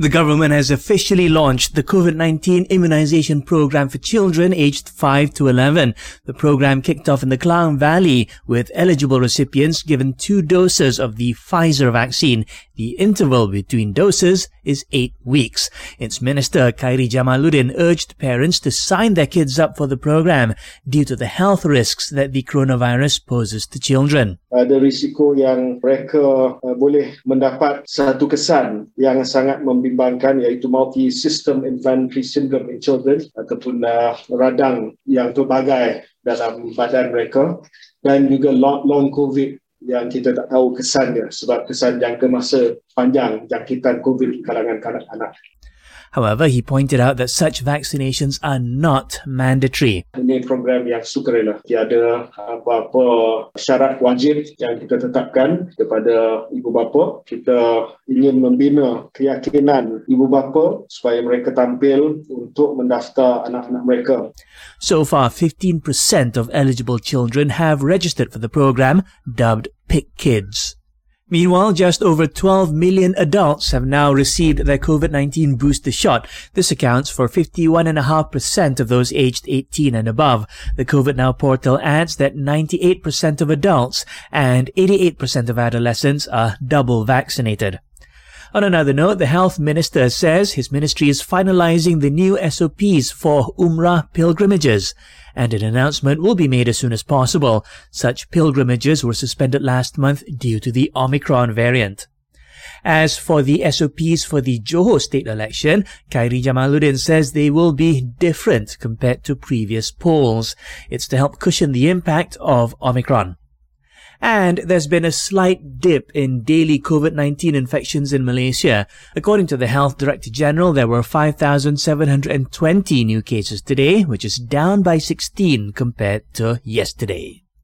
The government has officially launched the COVID-19 immunization program for children aged 5 to 11. The program kicked off in the Klang Valley with eligible recipients given two doses of the Pfizer vaccine. The interval between doses is eight weeks. Its minister, Khairy Jamaluddin, urged parents to sign their kids up for the program due to the health risks that the coronavirus poses to children. Ada risiko yang mereka uh, boleh mendapat satu kesan yang sangat membimbangkan iaitu multi-system inflammatory syndrome in children ataupun uh, radang yang pelbagai dalam badan mereka dan juga long COVID yang kita tak tahu kesannya sebab kesan jangka masa panjang jangkitan COVID di kalangan kanak-kanak. However, he pointed out that such vaccinations are not mandatory. Ini program yang sukarela. Tiada apa-apa syarat wajib yang kita tetapkan kepada ibu bapa. Kita ingin membina keyakinan ibu bapa supaya mereka tampil untuk mendaftar anak-anak mereka. So far, 15% of eligible children have registered for the program dubbed PICKids. Meanwhile, just over 12 million adults have now received their COVID-19 booster shot. This accounts for 51.5% of those aged 18 and above. The COVID Now portal adds that 98% of adults and 88% of adolescents are double vaccinated. On another note, the health minister says his ministry is finalizing the new SOPs for Umrah pilgrimages, and an announcement will be made as soon as possible. Such pilgrimages were suspended last month due to the Omicron variant. As for the SOPs for the Johor state election, Khairy Jamaluddin says they will be different compared to previous polls. It's to help cushion the impact of Omicron. And there's been a slight dip in daily COVID-19 infections in Malaysia. According to the Health Director General, there were 5,720 new cases today, which is down by 16 compared to yesterday.